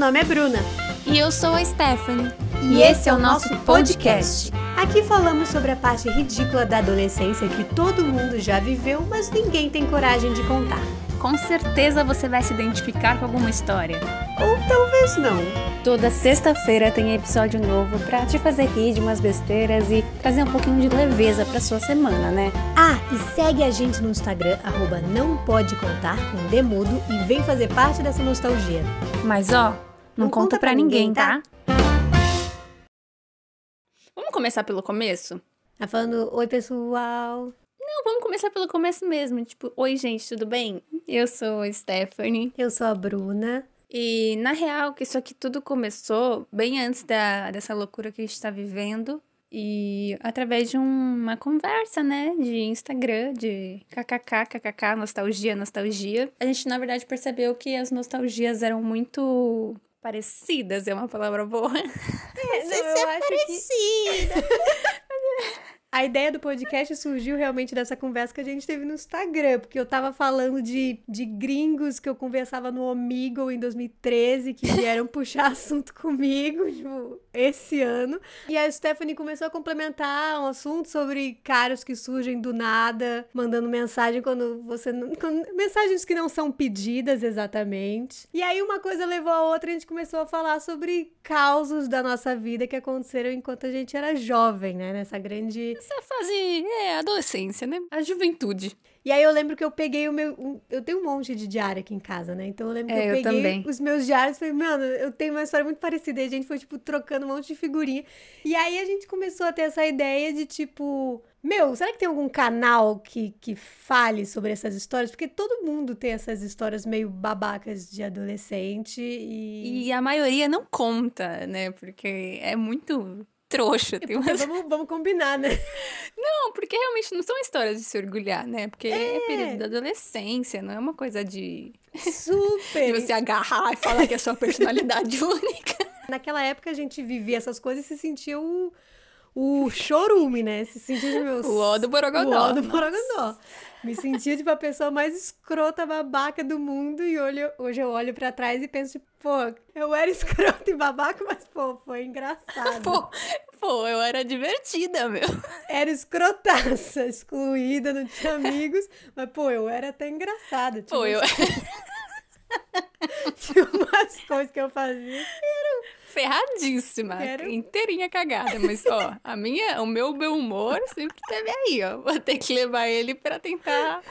nome é Bruna. E eu sou a Stephanie. E, esse é o nosso podcast. Aqui falamos sobre a parte ridícula da adolescência que todo mundo já viveu, mas ninguém tem coragem de contar. Com certeza você vai se identificar com alguma história. Ou talvez não. Toda sexta-feira tem episódio novo pra te fazer rir de umas besteiras e trazer um pouquinho de leveza pra sua semana, né? Ah, e segue a gente no Instagram, arroba não pode contar com Demudo e vem fazer parte dessa nostalgia. Mas ó, não, Não conta, conta pra pra ninguém, ninguém, tá? Vamos começar pelo começo? Tá falando, oi pessoal. Não, vamos começar pelo começo mesmo. Tipo, oi gente, tudo bem? Eu sou a Stephanie. Eu sou a Bruna. E na real, que isso aqui tudo começou bem antes da, dessa loucura que a gente tá vivendo. E através de uma conversa, né? De Instagram, de kkk, kkk, nostalgia, nostalgia. A gente, na verdade, percebeu que as nostalgias eram muito parecidas, é uma palavra boa. É, não, eu acho que... A ideia do podcast surgiu realmente dessa conversa que a gente teve no Instagram, porque eu tava falando de, de gringos que eu conversava no Omegle em 2013, que vieram puxar assunto comigo, tipo, esse ano. E a Stephanie começou a complementar um assunto sobre caras que surgem do nada, mandando mensagem quando você não. quando- mensagens que não são pedidas exatamente. E aí uma coisa levou a outra e a gente começou a falar sobre causos da nossa vida que aconteceram enquanto a gente era jovem, né? Nessa grande Essa fase é adolescência, né? A juventude. E aí eu lembro que eu peguei o meu. eu tenho um monte de diário aqui em casa, né? Então eu lembro que É, eu eu peguei também. os meus diários e falei, mano, eu tenho uma história muito parecida. E a gente foi, tipo, trocando um monte de figurinha. E aí a gente começou a ter essa ideia de, tipo. Meu, será que tem algum canal que, que fale sobre essas histórias? Porque todo mundo tem essas histórias meio babacas de adolescente e. E a maioria não conta, né? Porque é muito trouxa. Tem Porque umas... vamos, vamos combinar, né? Não, porque realmente não são histórias de se orgulhar, né? Porque é, É. período da adolescência, não é uma coisa de, de Super! você agarrar e falar que é sua personalidade única. Naquela época a gente vivia essas coisas e se sentia o, o chorume, né? Se sentia meus... O ó do Borogodó. O ó do Borogodó. Me sentia tipo a pessoa mais escrota, babaca do mundo e olho, hoje eu olho pra trás e penso, tipo, pô, eu era escrota e babaca, mas pô, foi engraçado. Pô, pô, eu era divertida, meu. Era escrotaça, excluída, não tinha amigos, mas pô, eu era até engraçada. Tinha Pô, eu Tinha umas coisas que eu fazia. Ferradíssima, Quero- inteirinha cagada, mas ó, a minha, o meu bom humor sempre teve aí, ó. Vou ter que levar ele pra tentar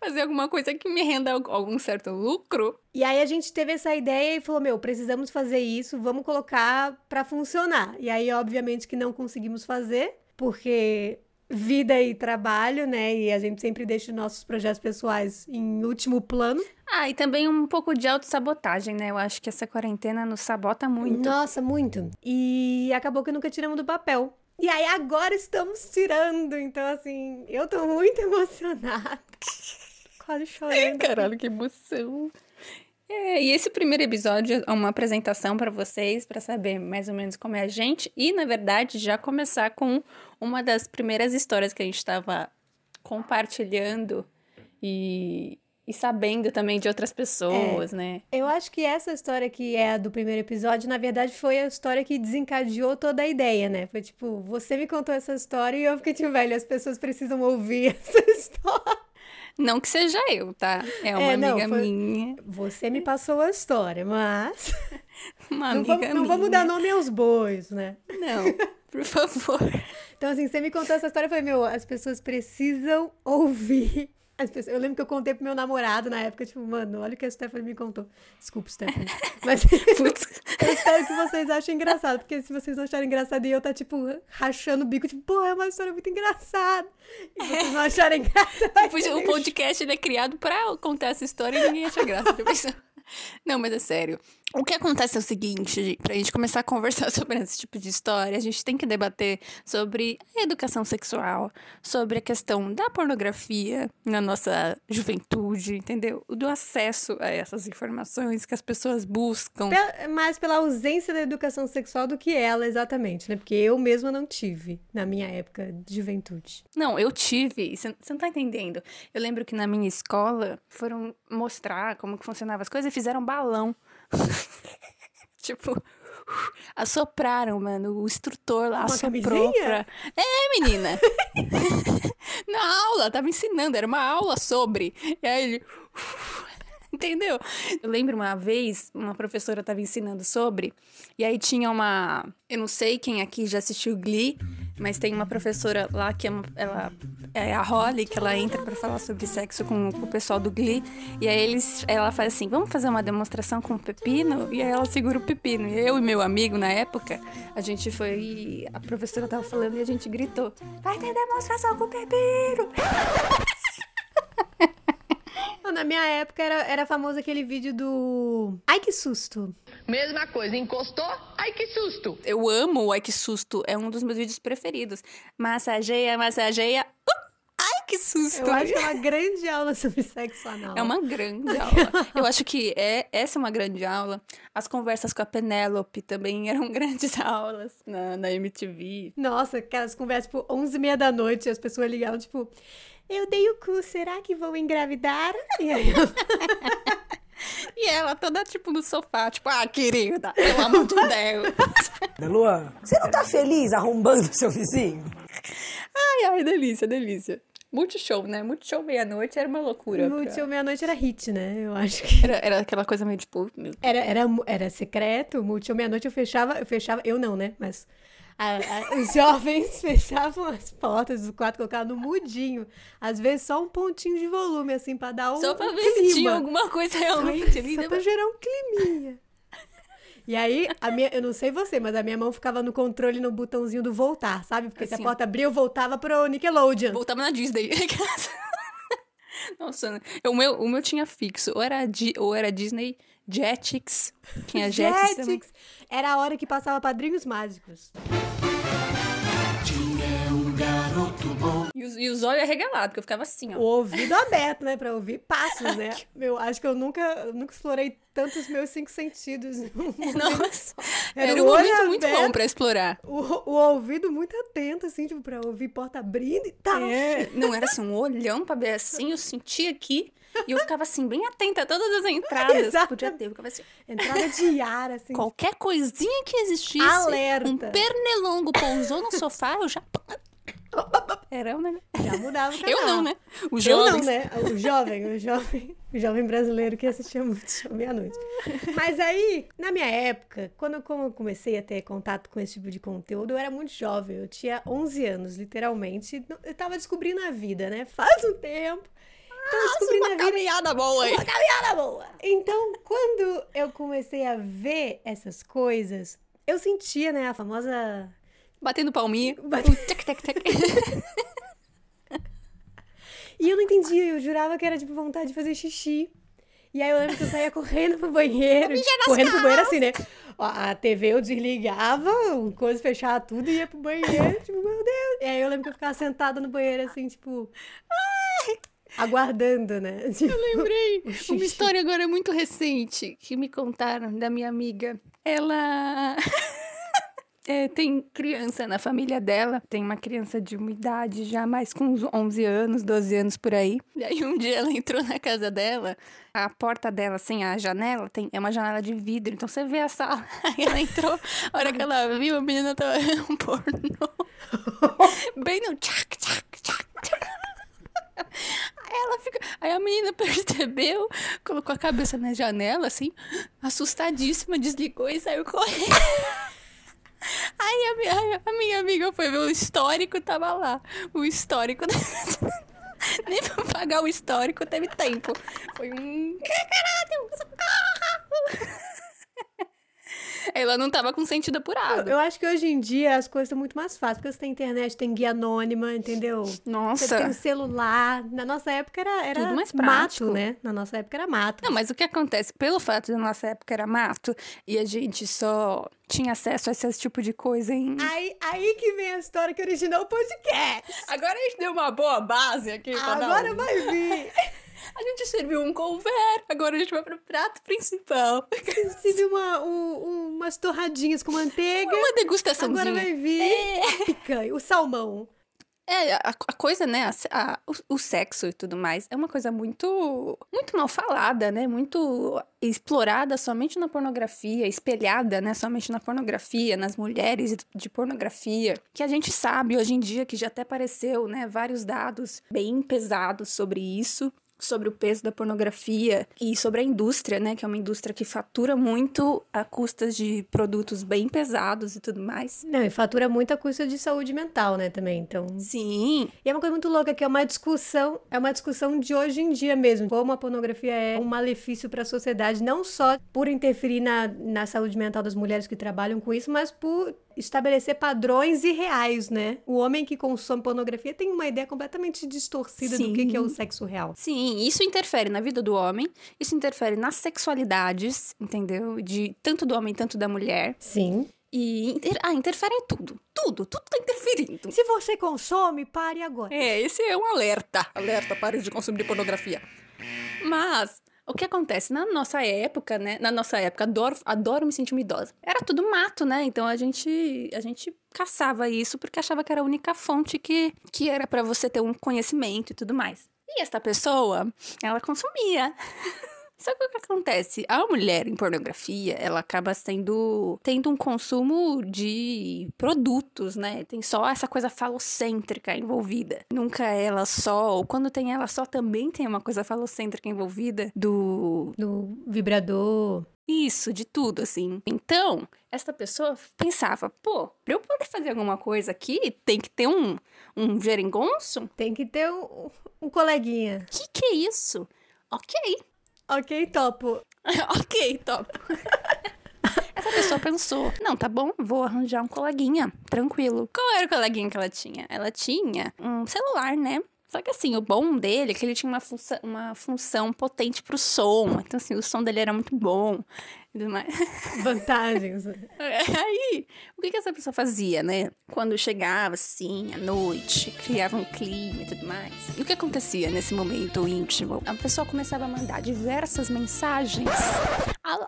fazer alguma coisa que me renda al- algum certo lucro. E aí a gente teve essa ideia e falou, meu, precisamos fazer isso, vamos colocar pra funcionar. E aí, obviamente, que não conseguimos fazer, porque vida e trabalho, né? E a gente sempre deixa os nossos projetos pessoais em último plano. Ah, e também um pouco de autossabotagem, né? Eu acho que essa quarentena nos sabota muito. Nossa, muito. E acabou que nunca tiramos do papel. E aí agora estamos tirando. Então, assim, eu tô muito emocionada. Quase chorando. Caralho, que emoção. É, e esse primeiro episódio é uma apresentação pra vocês, pra saber mais ou menos como é a gente e, na verdade, já começar com uma das primeiras histórias que a gente estava compartilhando e, e sabendo também de outras pessoas, né? Eu acho que essa história que é a do primeiro episódio, na verdade, foi a história que desencadeou toda a ideia, né? Foi tipo, você me contou essa história e eu fiquei tipo, velho, as pessoas precisam ouvir essa história. Não que seja eu, tá? É uma É, não, amiga foi- minha. Você me passou a história, mas. Uma Não amiga vamos, não minha. vamos dar nome aos bois, né? Não, por favor. Então, assim, você me contou essa história, eu falei, meu, as pessoas precisam ouvir. Pessoas... Eu lembro que eu contei pro meu namorado na época, tipo, mano, olha o que a Stephanie me contou. Desculpa, Stephanie. Mas eu espero que vocês achem engraçado, porque se vocês não acharem engraçado e eu tá, tipo, rachando o bico, tipo, pô, é uma história muito engraçada. E vocês não acharem engraçado. vai Tipo, o podcast ele é criado pra contar essa história e ninguém acha graça. Não, mas é sério. O que acontece é o seguinte, pra gente começar a conversar sobre esse tipo de história, a gente tem que debater sobre a educação sexual, sobre a questão da pornografia na nossa juventude, entendeu? Do acesso a essas informações que as pessoas buscam. Mais pela ausência da educação sexual do que ela, exatamente, né? Porque eu mesma não tive na minha época de juventude. Não, eu tive, você não tá entendendo. Eu lembro que na minha escola foram mostrar como que funcionavam as coisas e fizeram balão. tipo, assopraram, mano. O instrutor lá Uma assoprou pra... É, menina! Na aula, tava ensinando, era uma aula sobre. E aí ele... Entendeu? Eu lembro uma vez, uma professora tava ensinando sobre, e aí tinha uma. Eu não sei quem aqui já assistiu Glee, mas tem uma professora lá que é, uma- ela, é a Holly, que ela entra pra falar sobre sexo com, o pessoal do Glee. E aí eles, ela faz assim: vamos fazer uma demonstração com o pepino? E aí ela segura o pepino. E eu e meu amigo, na época, a gente foi. A professora tava falando e a gente gritou: vai ter demonstração com o pepino! Na minha época era, era famoso aquele vídeo do. Ai, que susto! Mesma coisa, encostou, ai que susto. Eu amo o Ai Que Susto, é um dos meus vídeos preferidos. Massageia, massageia. Uh, ai, que susto! Eu acho que é uma grande aula sobre sexo anal. É uma grande aula. Eu acho que é, essa é uma grande aula. As conversas com a Penélope também eram grandes aulas na, na MTV. Nossa, aquelas conversas, tipo, 11 e meia da noite, as pessoas ligavam, tipo, eu dei o cu, será que vou engravidar? E aí eu... E ela toda, tipo, no sofá, tipo, ah, querida, pelo amor de Deus. Luan, você não tá feliz arrombando seu vizinho? Ai, ai, delícia, delícia. Multishow, né? Multishow meia-noite era uma loucura. pra- Multishow Meia-Noite era hit, né? Eu acho que... Era, era aquela coisa meio tipo, Era, era, era secreto, Multishow Meia-Noite eu fechava, eu fechava, eu não, né? Mas a- a- os jovens fechavam as portas do quarto, colocavam no mudinho. Às vezes só um pontinho de volume, assim, pra dar um Só pra um ver se clima. tinha alguma coisa realmente ali. Só né? pra gerar um climinha. E aí, a minha, eu não sei você, mas a minha mão ficava no controle no botãozinho do voltar, sabe? Porque se a Assim, porta abria, eu voltava pro Nickelodeon. Voltava na Disney. Nossa, o meu, o meu tinha fixo. Ou era, ou era Disney Jetix. Tinha Jetix também. Jetix. Era a hora que passava Padrinhos Mágicos. E os, e os olhos arregalados, porque eu ficava assim, ó. O ouvido aberto, né? Pra ouvir passos, né? Meu, acho que eu nunca, nunca explorei tanto os meus cinco sentidos. Nossa, era, o um momento muito bom aberto, pra explorar. O, o ouvido muito atento, assim, tipo, pra ouvir porta abrindo e tal. É, não era assim, um olhão pra ver assim, eu sentia aqui. E eu ficava assim, bem atenta a todas as entradas que Exato. podia ter. Eu ficava assim, Entrada de ar, assim. qualquer coisinha que existisse, Alerta. um pernilongo pousou no sofá, eu já... Era um negócio... Já mudava o canal. Eu não, né? O Eu não, né? O jovem, o jovem, o jovem brasileiro que assistia muito show meia-noite. Mas aí, na minha época, quando eu eu comecei a ter contato com esse tipo de conteúdo, eu era muito jovem. Eu tinha 11 anos, literalmente. Eu tava descobrindo a vida, né? Faz um tempo. Tava descobrindo a vida. caminhada boa aí. Uma caminhada boa. Então, quando eu comecei a ver essas coisas, eu sentia, né, a famosa Batendo palminha. Bate- O tec, tec, tec. E eu não entendia, eu jurava que era tipo vontade de fazer xixi. E aí eu lembro que eu saía correndo pro banheiro. correndo pro banheiro assim, né? Ó, A TV eu desligava, o coisa fechava tudo e ia pro banheiro. Tipo, meu Deus. E aí eu lembro que eu ficava sentada no banheiro assim, tipo. Aguardando, né? Tipo, Lembrei. o xixi. Uma história agora muito recente que me contaram da minha amiga. Ela. É, tem criança na família dela, tem uma criança de uma idade já mais com uns 11 anos, 12 anos por aí. E aí um dia ela entrou na casa dela, a porta dela, assim, a janela, tem, é uma janela de vidro, então você vê a sala. Aí ela entrou, a hora que ela viu, a menina tava um pornô. Bem no tchac, tchac, tchac, tchac. Aí ela fica. Aí a menina percebeu, colocou a cabeça na janela, assim, assustadíssima, desligou e saiu correndo. Aí a minha, a minha amiga foi ver o histórico, tava lá. O histórico. Nem pra pagar o histórico teve tempo. Foi um. Caralho, socorro! Ela não tava com sentido apurado. Eu acho que hoje em dia as coisas estão muito mais fáceis, porque você tem internet, tem guia anônima, entendeu? Você Nossa. tem o celular. Na nossa época era, era Tudo mais prático. mato, né? Na nossa época era mato. Não, mas o que acontece? Pelo fato da nossa época era mato e a gente só tinha acesso a esse tipo de coisa em. Aí, aí que vem a história que originou o podcast. Agora a gente deu uma boa base aqui pra dar Agora um- vai vir. A gente serviu um couvert, agora a gente vai pro prato principal. Tive uma, um- umas torradinhas com manteiga. Uma degustaçãozinha. Agora vai vir É. picanha, o salmão. É, a, a coisa, né, a- a- o, o sexo e tudo mais é uma coisa muito, muito mal falada, né, muito explorada somente na pornografia, espelhada, né, somente na pornografia, nas mulheres de pornografia, que a gente sabe hoje em dia que já até apareceu, né, vários dados bem pesados sobre isso, sobre o peso da pornografia e sobre a indústria, né, que é uma indústria que fatura muito a custas de produtos bem pesados e tudo mais. Não, e fatura muito a custa de saúde mental, né, também. Então. Sim, E é uma coisa muito louca, que é uma discussão, é uma discussão de hoje em dia mesmo. Como a pornografia é um malefício para a sociedade, não só por interferir na, na saúde mental das mulheres que trabalham com isso, mas por estabelecer padrões irreais, né? O homem que consome pornografia tem uma ideia completamente distorcida do que, que é o Sim. sexo real. Sim, isso interfere na vida do homem, isso interfere nas sexualidades, entendeu? De tanto do homem, tanto da mulher. Sim. E inter- ah, interfere em tudo. Tudo, tudo tá interferindo. Se você consome, pare agora. É, esse é um alerta. Alerta, pare de consumir pornografia. Mas, o que acontece? Na nossa época, né? Na nossa época, adoro, adoro me sentir uma idosa. Era tudo mato, né? Então a gente, a gente caçava isso porque achava que era a única fonte que, que era pra você ter um conhecimento e tudo mais. E esta pessoa, ela consumia. Só que o que acontece? A mulher em pornografia, ela acaba sendo tendo um consumo de produtos, né? Tem só essa coisa falocêntrica envolvida. Nunca ela só, ou quando tem ela só, também tem uma coisa falocêntrica envolvida do Do vibrador. Isso, de tudo, assim. Então, essa pessoa pensava, pô, pra eu poder fazer alguma coisa aqui, tem que ter um, um geringonço? Tem que ter um, um coleguinha. Que que é isso? Ok, Ok, topo. ok, top. Essa pessoa pensou: não, tá bom, vou arranjar um coleguinha, tranquilo. Qual era o coleguinha que ela tinha? Ela tinha um celular, né? Só que assim, o bom dele é que ele tinha uma, função, uma função potente pro som. Então, assim, o som dele era muito bom. E tudo mais. Vantagens. Aí, o que, que essa pessoa fazia, né? Quando chegava, assim, à noite, criava um clima e tudo mais. E o que acontecia nesse momento íntimo? A pessoa começava a mandar diversas mensagens,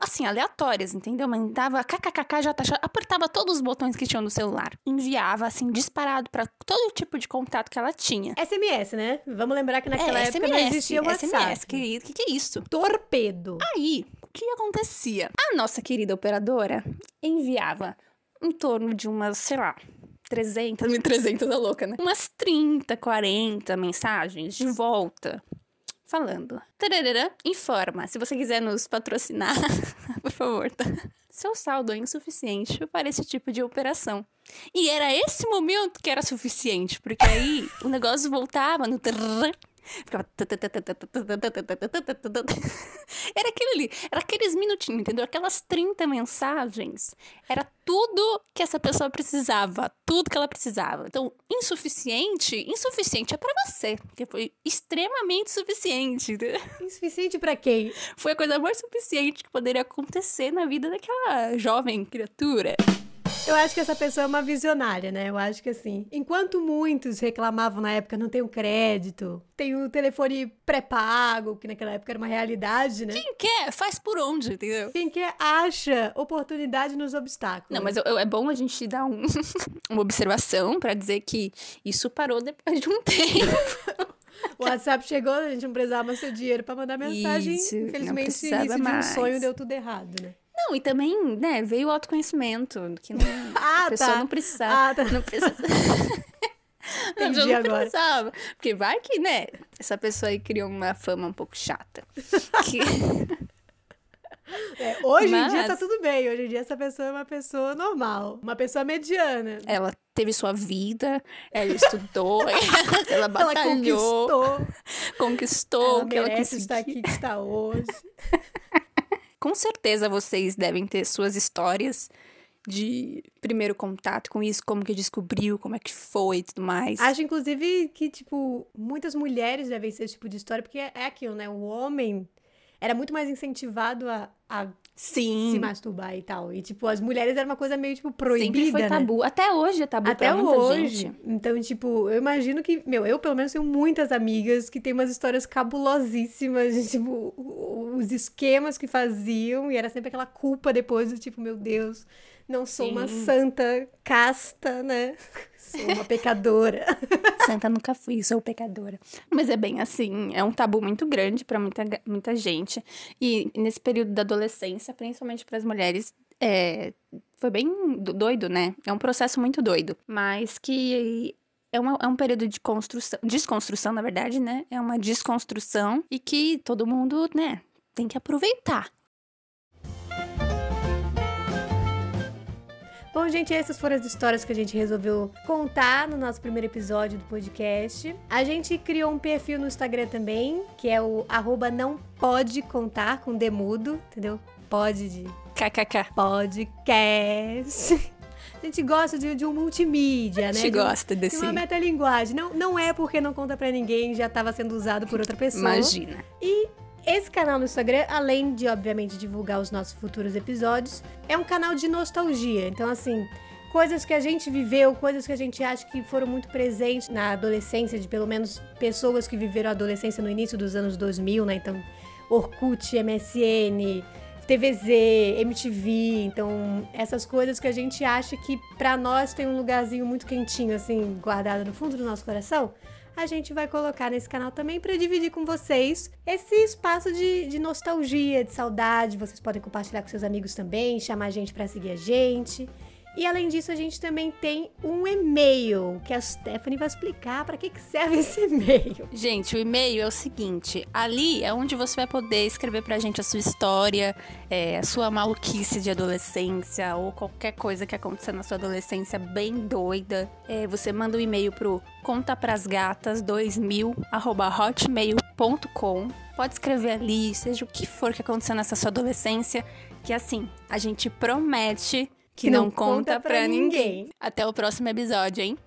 assim, aleatórias, entendeu? Mandava kkkk, já apertava todos os botões que tinham no celular. Enviava, assim, disparado pra todo tipo de contato que ela tinha. SMS, né? Vamos lembrar que naquela é, época SMS, não existia WhatsApp. SMS, querido, o que, que é isso? Torpedo. Aí, que acontecia? A nossa querida operadora enviava em torno de umas, sei lá, 300, 300 é louca, né? Umas 30, 40 mensagens de volta. Falando. Tararara, informa. Se você quiser nos patrocinar, por favor, tá? Seu saldo é insuficiente para esse tipo de operação. E era esse momento que era suficiente, porque aí o negócio voltava no. tarará, Ficava. Era aquele ali, era aqueles minutinhos, entendeu? Aquelas 30 mensagens. Era tudo que essa pessoa precisava. Tudo que ela precisava. Então, insuficiente, insuficiente é pra você. Porque foi extremamente suficiente. entendeu? Insuficiente pra quem? Foi a coisa mais suficiente que poderia acontecer na vida daquela jovem criatura. Eu acho que essa pessoa é uma visionária, né? Eu acho que assim, enquanto muitos reclamavam na época, não tem o crédito, tem o telefone pré-pago, que naquela época era uma realidade, né? Quem quer, faz por onde, entendeu? Quem quer acha oportunidade nos obstáculos. Não, mas eu- eu- é bom a gente dar um- uma observação pra dizer que isso parou depois de um tempo. O WhatsApp chegou, a gente não precisava mais seu dinheiro pra mandar mensagem. Isso, Infelizmente, o precisava início de um mais. sonho deu tudo errado, né? Não, e também, né, veio o autoconhecimento, que não, Ah, a pessoa tá. não precisava. Ah, tá. Não precisa. A Entendi não agora. precisava. Porque vai que, né, essa pessoa aí criou uma fama um pouco chata. Que- É, hoje em dia tá Mas- tudo bem. Hoje em dia essa pessoa é uma pessoa normal. Uma pessoa mediana. ela teve sua vida, ela estudou, ela Ela batalhou, conquistou. conquistou Ela o que ela conseguiu. estar aqui que está hoje. Com certeza vocês devem ter suas histórias de primeiro contato com isso, como que descobriu, como é que foi e tudo mais. Acho, inclusive, que, tipo, muitas mulheres devem ser esse tipo de história, porque é aquilo, né? O homem era muito mais incentivado a, a Sim. se masturbar e tal. E, tipo, as mulheres era uma coisa meio, tipo, proibida, Sempre foi né? tabu. Até hoje é tabu Até pra muita hoje. gente. Então, tipo, eu imagino que, meu, eu pelo menos tenho muitas amigas que têm umas histórias cabulosíssimas de, tipo, os esquemas que faziam, e era sempre aquela culpa depois do tipo, meu Deus, não sou Sim. uma santa casta, né? Sou uma pecadora. Santa nunca fui, sou pecadora. Mas é bem assim, é um tabu muito grande para muita, muita gente. E nesse período da adolescência, principalmente para as mulheres, é, foi bem doido, né? É um processo muito doido, mas que é, uma, é um período de construção, desconstrução, na verdade, né? É uma desconstrução e que todo mundo, né, tem que aproveitar. Bom, gente, essas foram as histórias que a gente resolveu contar no nosso primeiro episódio do podcast. A gente criou um perfil no Instagram também, que é o arroba não pode contar com demudo, entendeu? Pode de KKK. Podcast. A gente gosta de, de um multimídia, né? A gente de, gosta desse. De uma metalinguagem. Não, não é porque não conta para ninguém, já estava sendo usado por outra pessoa. Imagina. E esse canal no Instagram, além de, obviamente, divulgar os nossos futuros episódios, é um canal de nostalgia. Então, assim, coisas que a gente viveu, coisas que a gente acha que foram muito presentes na adolescência, de pelo menos pessoas que viveram a adolescência no início dos anos 2000, né? Então, Orkut, MSN, TVZ, MTV, então essas coisas que a gente acha que para nós tem um lugarzinho muito quentinho assim, guardado no fundo do nosso coração, a gente vai colocar nesse canal também para dividir com vocês esse espaço de, de, nostalgia, de saudade. Vocês podem compartilhar com seus amigos também, chamar a gente para seguir a gente. E além disso, a gente também tem um e-mail que a Stephanie vai explicar para que, que serve esse e-mail. Gente, o e-mail é o seguinte: ali é onde você vai poder escrever pra gente a sua história, é, a sua maluquice de adolescência ou qualquer coisa que aconteceu na sua adolescência bem doida. É, você manda um e-mail pro contaprasgatas2000 hotmail.com. Pode escrever ali, seja o que for que aconteceu nessa sua adolescência, que assim, a gente promete que, não, não, conta, conta pra, pra ninguém. ninguém. Até o próximo episódio, hein?